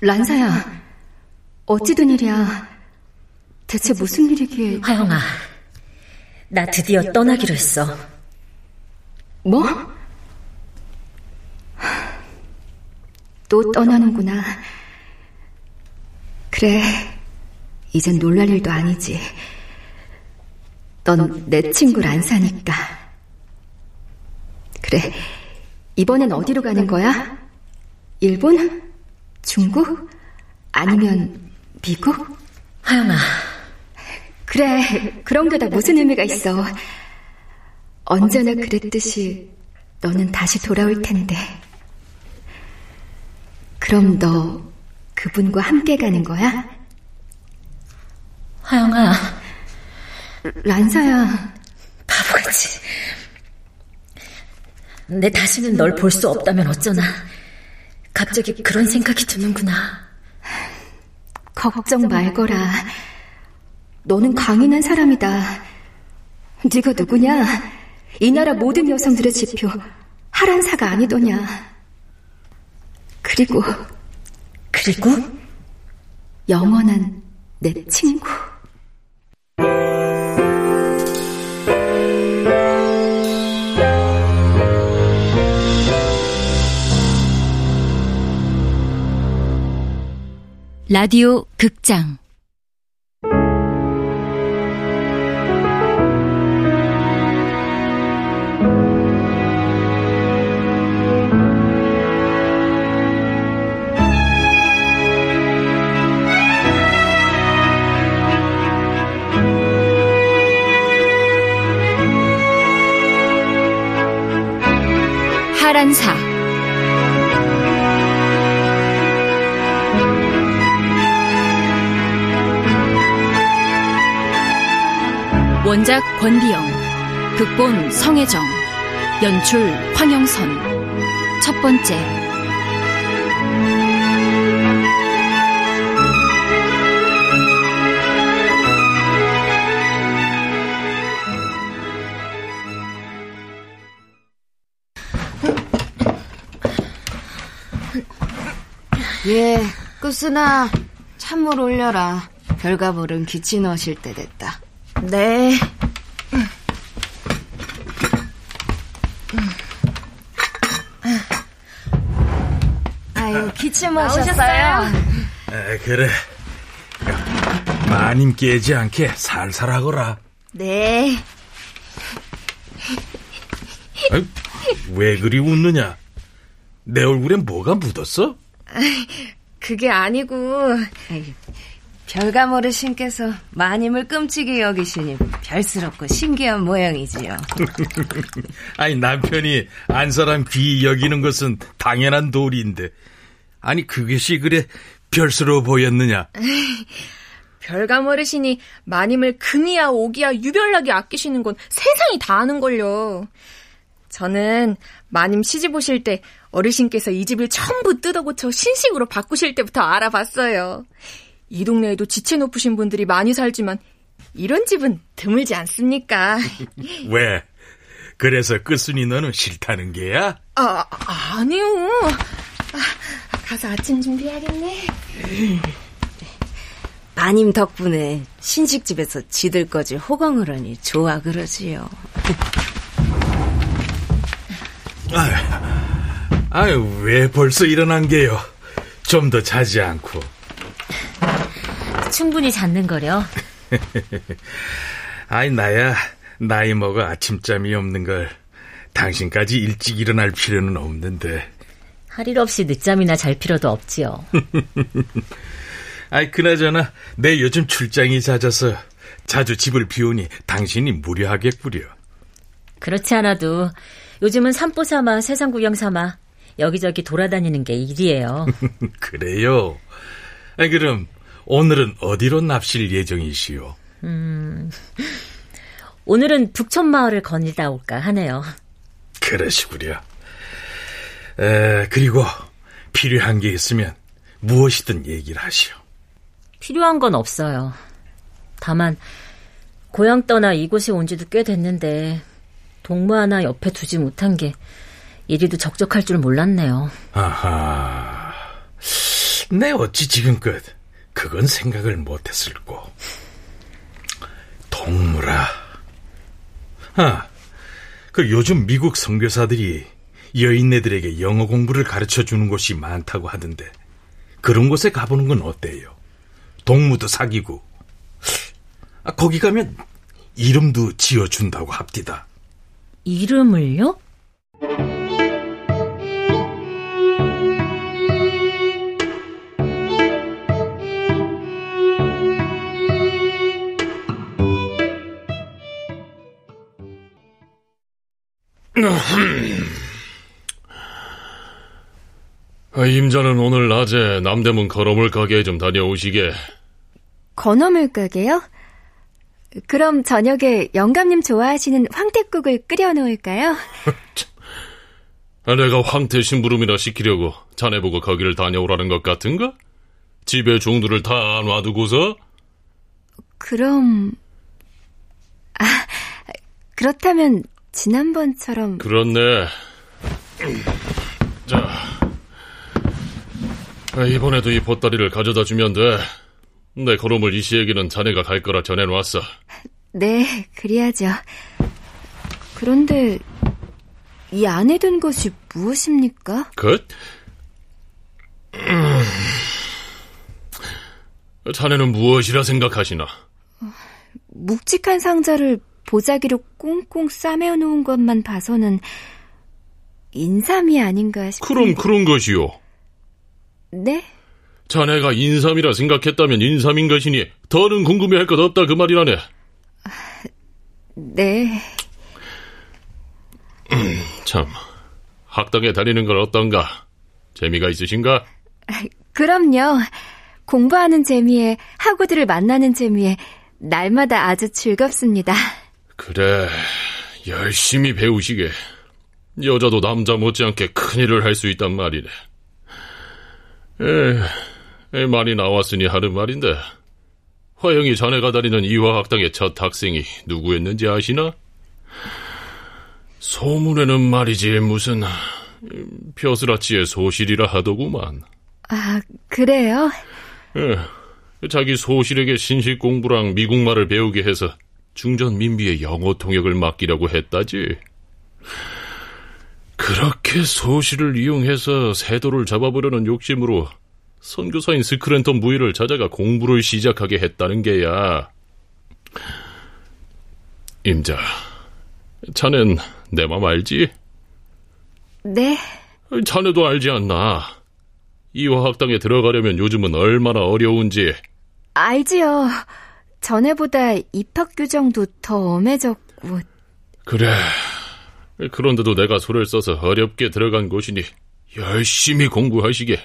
란사야, 어찌된 일이야? 대체 무슨 일이기에... 화영아, 나 드디어 떠나기로 했어. 뭐? 또 떠나는구나. 그래, 이젠 놀랄 일도 아니지. 넌 내 친구를 안 사니까. 그래, 이번엔 어디로 가는 거야? 일본? 중국? 아니면 미국? 하영아. 그래, 그런 게 다 무슨 의미가 있어. 언제나 그랬듯이 너는 다시 돌아올 텐데. 그럼 너 그분과 함께 가는 거야? 하영아. 란사야. 바보같이. 내 다시는 널 볼 수 없다면 어쩌나. 갑자기 그런 생각이 드는구나. 걱정 말거라. 너는 강인한 사람이다. 네가 누구냐? 이 나라 모든 여성들의 지표 하란사가 아니더냐. 그리고 그리고 영원한 내 친구. 라디오 극장. 하란사 원작 권비영 극본 성혜정 연출 황영선 첫 번째 예, 끝으나 찬물 올려라. 별가불은 기치 넣으실 때 됐다. 네. 아유, 기침 오셨어요? 에, 그래. 마님 깨지 않게 살살 하거라. 네. 아이, 왜 그리 웃느냐? 내 얼굴에 뭐가 묻었어? 그게 아니고 별감 어르신께서 마님을 끔찍이 여기시니 별스럽고 신기한 모양이지요. 아니 남편이 안 사람 귀 여기는 것은 당연한 도리인데 아니 그것이 그래 별스러워 보였느냐? 별감 어르신이 마님을 금이야 오기야 유별나게 아끼시는 건 세상이 다 아는걸요. 저는 마님 시집 오실 때 어르신께서 이 집을 전부 뜯어고쳐 신식으로 바꾸실 때부터 알아봤어요. 이 동네에도 지체 높으신 분들이 많이 살지만 이런 집은 드물지 않습니까? 왜? 그래서 끝순이 너는 싫다는 게야? 아, 아니요. 아, 가서 아침 준비해야겠네. 마님 덕분에 신식집에서 지들 거지 호강을 하니 좋아 그러지요. 아유, 아유, 왜 벌써 일어난 게요? 좀 더 자지 않고. 충분히 잤는 거려. 아이, 나야, 나이 먹어 아침잠이 없는 걸. 당신까지 일찍 일어날 필요는 없는데. 할 일 없이 늦잠이나 잘 필요도 없지요. 아이, 그나저나, 내 요즘 출장이 잦아서 자주 집을 비우니 당신이 무료하겠구려. 그렇지 않아도 요즘은 산보 삼아 세상 구경 삼아 여기저기 돌아다니는 게 일이에요. 그래요? 아, 그럼 오늘은 어디로 납실 예정이시오? 음, 오늘은 북촌마을을 거닐다 올까 하네요. 그러시구려. 에, 그리고 필요한 게 있으면 무엇이든 얘기를 하시오. 필요한 건 없어요. 다만 고향 떠나 이곳에 온 지도 꽤 됐는데 동무 하나 옆에 두지 못한 게 이리도 적적할 줄 몰랐네요. 아하. 내 어찌 지금껏 그건 생각을 못했을꼬. 동무라. 아, 그 요즘 미국 선교사들이 여인네들에게 영어 공부를 가르쳐 주는 곳이 많다고 하던데 그런 곳에 가보는 건 어때요? 동무도 사귀고 아, 거기 가면 이름도 지어준다고 합디다. 이름을요? 임자는 오늘 낮에 남대문 걸어물 가게에 좀 다녀오시게. 건어물 가게요? 그럼 저녁에 영감님 좋아하시는 황태국을 끓여놓을까요? 아, 내가 황태 심부름이나 시키려고 자네 보고 거기를 다녀오라는 것 같은가? 집에 종들을 다 놔두고서? 그럼... 아, 그렇다면 지난번처럼... 그렇네. 자, 아, 이번에도 이 보따리를 가져다 주면 돼. 내 걸음을 이 씨에게는 자네가 갈 거라 전해놓았어. 네, 그리하죠. 그런데 이 안에 든 것이 무엇입니까? 그? 음... 자네는 무엇이라 생각하시나? 묵직한 상자를 보자기로 꽁꽁 싸매어 놓은 것만 봐서는 인삼이 아닌가 싶은데. 그럼 그런 것이요. 네? 자네가 인삼이라 생각했다면 인삼인 것이니 더는 궁금해할 것 없다 그 말이라네. 네. 참, 학당에 다니는 건 어떤가? 재미가 있으신가? 그럼요. 공부하는 재미에 학우들을 만나는 재미에 날마다 아주 즐겁습니다. 그래, 열심히 배우시게. 여자도 남자 못지않게 큰일을 할 수 있단 말이네. 에, 에, 말이 나왔으니 하는 말인데, 화영이 자네가 다니는 이화학당의 첫 학생이 누구였는지 아시나? 소문에는 말이지 무슨 벼슬아치의 소실이라 하더구만. 아, 그래요? 예, 자기 소실에게 신식 공부랑 미국말을 배우게 해서 중전 민비의 영어 통역을 맡기려고 했다지. 그렇게 소실을 이용해서 세도를 잡아보려는 욕심으로 선교사인 스크랜턴 무이를 찾아가 공부를 시작하게 했다는 게야. 임자, 자넨 내 맘 알지? 네. 자네도 알지 않나? 이화학당에 들어가려면 요즘은 얼마나 어려운지. 알지요. 전에보다 입학 규정도 더 엄해졌고. 그래. 그런데도 내가 소를 써서 어렵게 들어간 곳이니 열심히 공부하시게.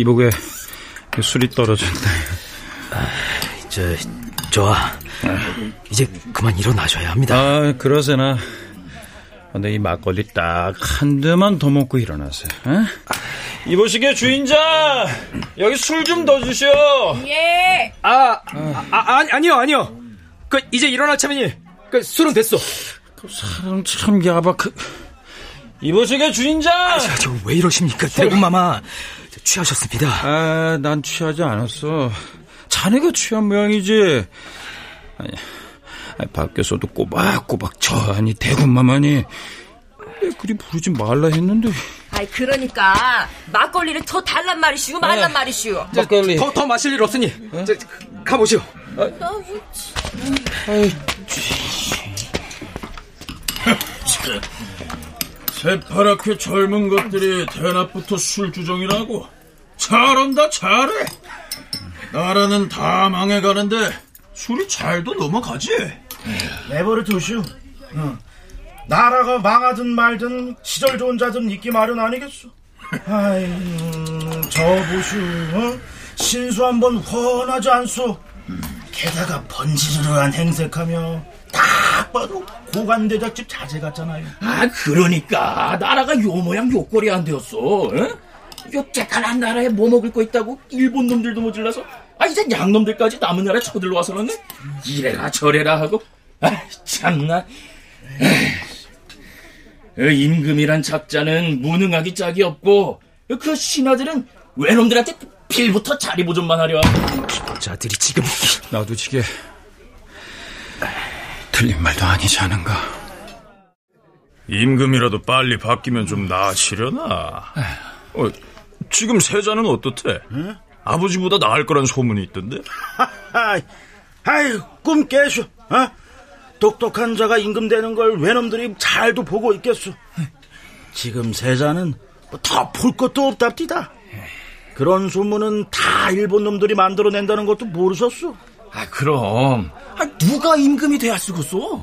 이복에 술이 떨어졌네. 아, 저, 좋아. 이제 그만 일어나셔야 합니다. 아, 그러세나. 근데 이 막걸리 딱 한 대만 더 먹고 일어나세요. 어? 이보시게 주인장 여기 술 좀 더 주시오. 예. 아, 아, 아 아니요 아니요. 그 이제 일어날 참이니 그 술은 됐어. 그 사람 참 야박. 그... 이보시게 주인장. 아, 저왜 이러십니까 대군마마. 취하셨습니다. 아, 난 취하지 않았어. 자네가 취한 모양이지. 아니, 아니 밖에서도 꼬박꼬박 저 아니 대군마마니 그리 부르지 말라 했는데. 아이 그러니까 막걸리를 더 달란 말이시오 말란 네. 말이시오. 막걸리 더 더 마실 일 없으니 어? 저, 가보시오. 아, 아이, 새파랗게 젊은 것들이 대낮부터 술주정이라고. 잘한다 잘해. 나라는 다 망해가는데 술이 잘도 넘어가지. 내버려 두시오. 어. 나라가 망하든 말든 시절 좋은 자든 있기 마련 아니겠소? 아이 저 보시오 어? 신수 한번 훤하지 않소? 게다가 번지르르한 행색하며 딱 봐도 고관대작집 자제 같잖아요. 아, 그러니까 나라가 요 모양 요 꼴이 안 되었어. 어? 요 쬐깐한 나라에 뭐 먹을 거 있다고 일본 놈들도 모질라서 아 이제 양놈들까지 남은 나라에 쳐들러 와서는 이래라 저래라 하고 아 참나 그 임금이란 작자는 무능하기 짝이 없고 그 신하들은 외놈들한테 필부터 자리 보존만 하려 하고 자들이 지금 나도 지게 틀린 말도 아니지 않은가 임금이라도 빨리 바뀌면 좀 나아지려나 어, 지금 세자는 어떻대? 응? 아버지보다 나을 거란 소문이 있던데 아이 꿈 깨쇼 어? 똑똑한 자가 임금 되는 걸 외놈들이 잘도 보고 있겠소 지금 세자는 더볼 것도 없답디다 그런 소문은 다 일본 놈들이 만들어낸다는 것도 모르셨소? 아, 그럼. 아, 누가 임금이 돼야 쓰겠소?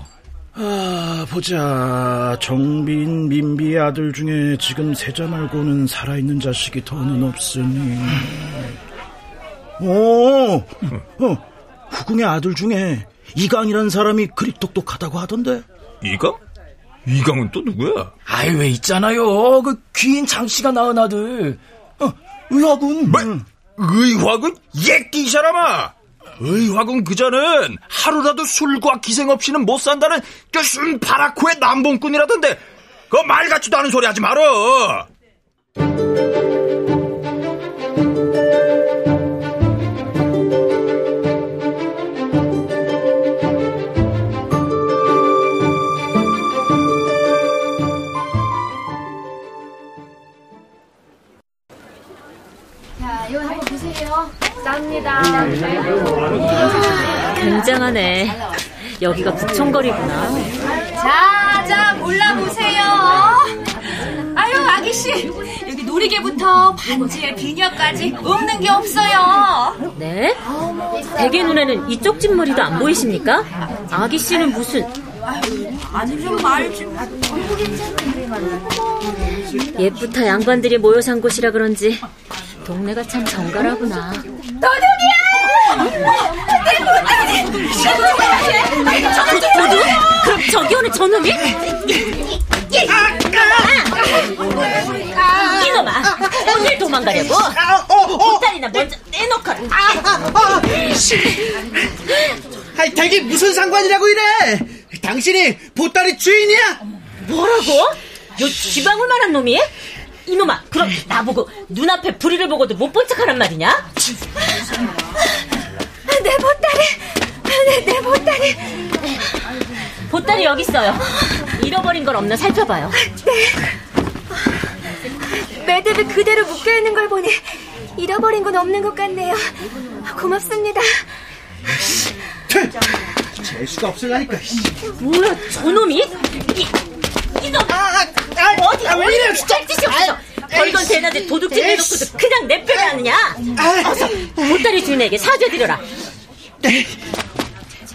아, 보자. 정빈, 민비의 아들 중에 지금 세자 말고는 살아있는 자식이 더는 없으니. 오, 어, 후궁의 아들 중에 이강이라는 사람이 그리 똑똑하다고 하던데. 이강? 이강은 또 누구야? 아이, 왜 있잖아요. 그 귀인 장씨가 낳은 아들. 어, 의화군. 뭐? 의화군? 예끼 이 사람아! 의화군 그자는 하루라도 술과 기생 없이는 못 산다는 껴순 바라코의 남봉꾼이라던데 그말 같지도 않은 소리 하지 말어! 자, 이거 한번 보세요. 쌉니다. 굉장하네. 여기가 부총거리구나. 자, 자, 골라보세요. 아유, 아기씨. 여기 놀이개부터 반지에 비녀까지 없는 게 없어요. 네? 대개 눈에는 이쪽 집 머리도 안 보이십니까? 아기 씨는 무슨 아니, 좀말 좀. 예부터 양반들이 모여 산 곳이라 그런지 동네가 참 정갈하구나. 도둑이야! 도둑? 그럼 저기 오는 저놈이? 이놈아, 어딜 도망가려고? 보따리나 먼저 내놓거라. 아이, 닭이 무슨 상관이라고 이래? 당신이 보따리 주인이야? 뭐라고? 요 쥐방울만한 놈이? 이놈아, 그럼 나보고 눈앞에 불의를 보고도 못 본 척하란 말이냐? 내 보따리! 내, 내 보따리! 보따리 여기 있어요. 잃어버린 걸 없나 살펴봐요. 매듭이 그대로 묶여 있는 걸 보니 잃어버린 건 없는 것 같네요. 고맙습니다. 재수가 없으려니까. 뭐야, 저놈이? 이, 이놈! 어디, 아, 왜 이래요, 진짜? 짓이 없어. 벌건 대낮에 도둑질 해놓고도 그냥 내빼게 하느냐? 어서 보따리 주인에게 사죄드려라.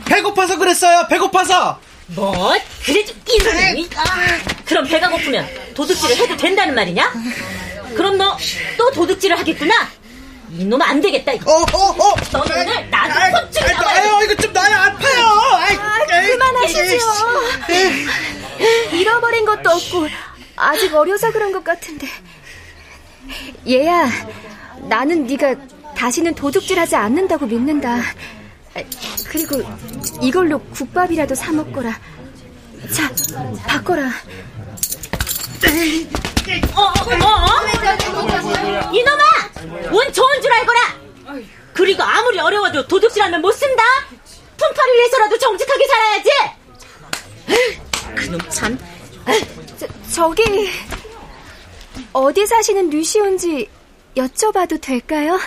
배고파서 그랬어요, 배고파서! 뭐? 그래도 이놈이? 그럼 배가 고프면 도둑질을 해도 된다는 말이냐? 그럼 너 또 도둑질을 하겠구나? 이놈 안 되겠다 이거. 어, 어, 어. 너 오늘 나도 아이, 나와요. 아유, 이거 좀 나는 아파요. 아이, 아이, 그만하시죠. 잃어버린 것도 없고 아직 어려서 그런 것 같은데. 얘야, 나는 네가 다시는 도둑질하지 않는다고 믿는다. 아, 그리고 이걸로 국밥이라도 사 먹거라. 자, 바꿔라. 어, 어, 어? 이놈아! 운 좋은 줄 알거라! 그리고 아무리 어려워도 도둑질하면 못 쓴다? 품팔이를 해서라도 정직하게 살아야지! 그놈 참. 저, 저기 어디 사시는 류시온지 여쭤봐도 될까요?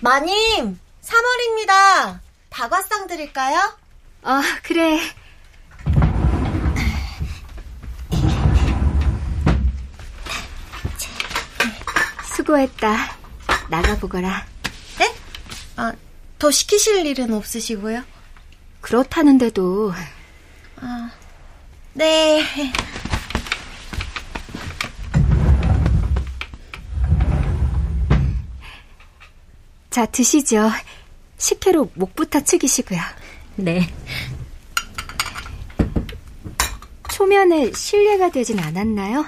마님, 3월입니다. 다과상 드릴까요? 아, 그래. 수고했다. 나가보거라. 아, 더 시키실 일은 없으시고요? 그렇다는데도. 아, 네. 자, 드시죠. 식혜로 목부터 축이시고요. 네. 초면에 실례가 되진 않았나요?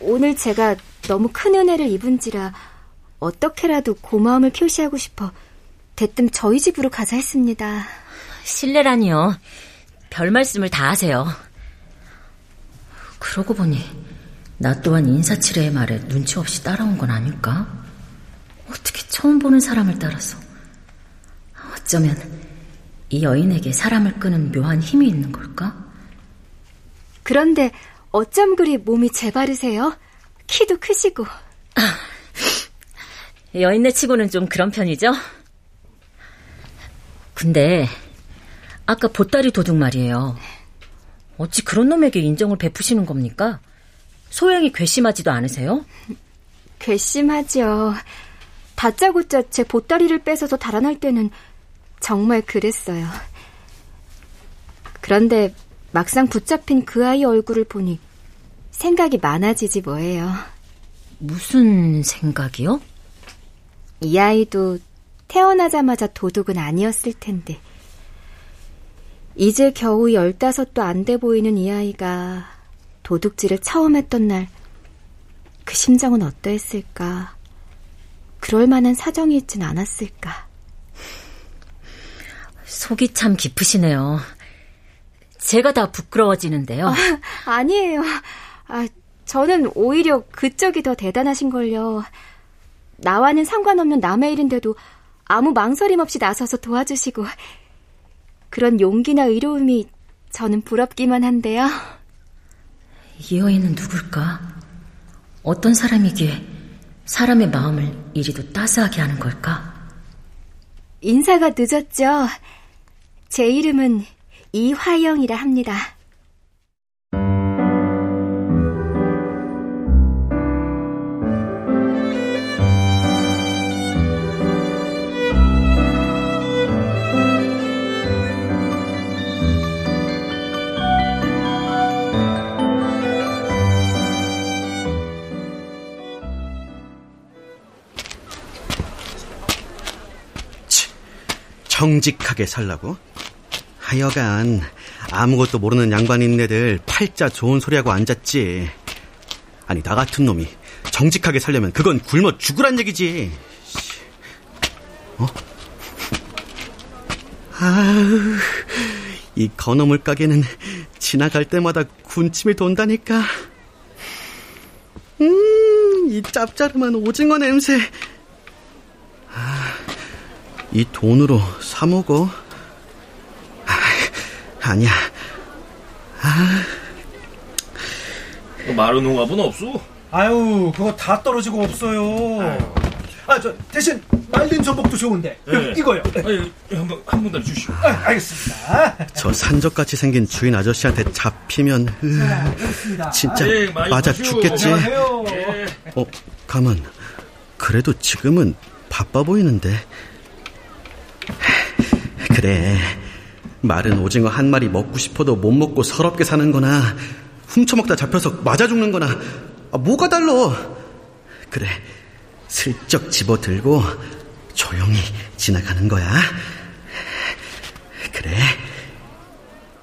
오늘 제가 너무 큰 은혜를 입은지라 어떻게라도 고마움을 표시하고 싶어 대뜸 저희 집으로 가자 했습니다. 실례라니요. 별 말씀을 다 하세요. 그러고 보니 나 또한 인사치레의 말에 눈치 없이 따라온 건 아닐까? 어떻게 처음 보는 사람을 따라서 어쩌면 이 여인에게 사람을 끄는 묘한 힘이 있는 걸까? 그런데 어쩜 그리 몸이 재바르세요? 키도 크시고. 여인네 치고는 좀 그런 편이죠? 근데 아까 보따리 도둑 말이에요. 어찌 그런 놈에게 인정을 베푸시는 겁니까? 소행이 괘씸하지도 않으세요? 괘씸하죠. 다짜고짜 제 보따리를 뺏어서 달아날 때는 정말 그랬어요. 그런데 막상 붙잡힌 그 아이 얼굴을 보니 생각이 많아지지 뭐예요. 무슨 생각이요? 이 아이도 태어나자마자 도둑은 아니었을 텐데. 이제 겨우 열다섯도 안 돼 보이는 이 아이가 도둑질을 처음 했던 날, 그 심정은 어떠했을까? 그럴 만한 사정이 있진 않았을까? 속이 참 깊으시네요. 제가 다 부끄러워지는데요. 아, 아니에요. 아, 저는 오히려 그쪽이 더 대단하신걸요. 나와는 상관없는 남의 일인데도 아무 망설임 없이 나서서 도와주시고, 그런 용기나 의로움이 저는 부럽기만 한데요. 이 여인은 누굴까? 어떤 사람이기에 사람의 마음을 이리도 따스하게 하는 걸까? 인사가 늦었죠. 제 이름은 이화영이라 합니다. 정직하게 살라고? 하여간 아무것도 모르는 양반인네들 팔자 좋은 소리하고 앉았지. 아니 나 같은 놈이 정직하게 살려면 그건 굶어 죽으란 얘기지. 어? 아우, 이 건어물 가게는 지나갈 때마다 군침이 돈다니까. 음, 이 짭짤한 오징어 냄새. 아, 이 돈으로 사 먹어. 아, 아니야. 아. 마른 홍합은 없어? 아유, 그거 다 떨어지고 없어요. 아, 저 대신 말린 전복도 좋은데 네. 이거요. 한번 한 번 더 주시오. 아, 알겠습니다. 저 산적같이 생긴 주인 아저씨한테 잡히면 으, 알겠습니다. 진짜 네, 맞아 마시오. 죽겠지. 안녕하세요. 어, 가만. 그래도 지금은 바빠 보이는데. 그래. 마른 오징어 한 마리 먹고 싶어도 못 먹고 서럽게 사는 거나 훔쳐먹다 잡혀서 맞아 죽는 거나 아, 뭐가 달라? 그래. 슬쩍 집어들고 조용히 지나가는 거야. 그래.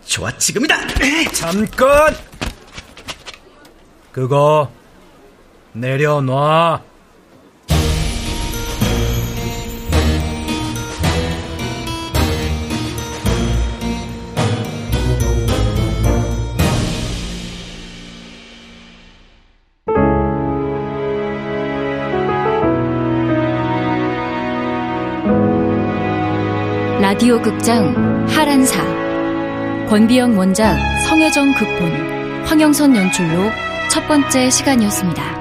좋아, 지금이다! 잠깐! 그거 내려놔. 라디오 극장 하란사 권비영 원작 성혜정 극본 황영선 연출로 첫 번째 시간이었습니다.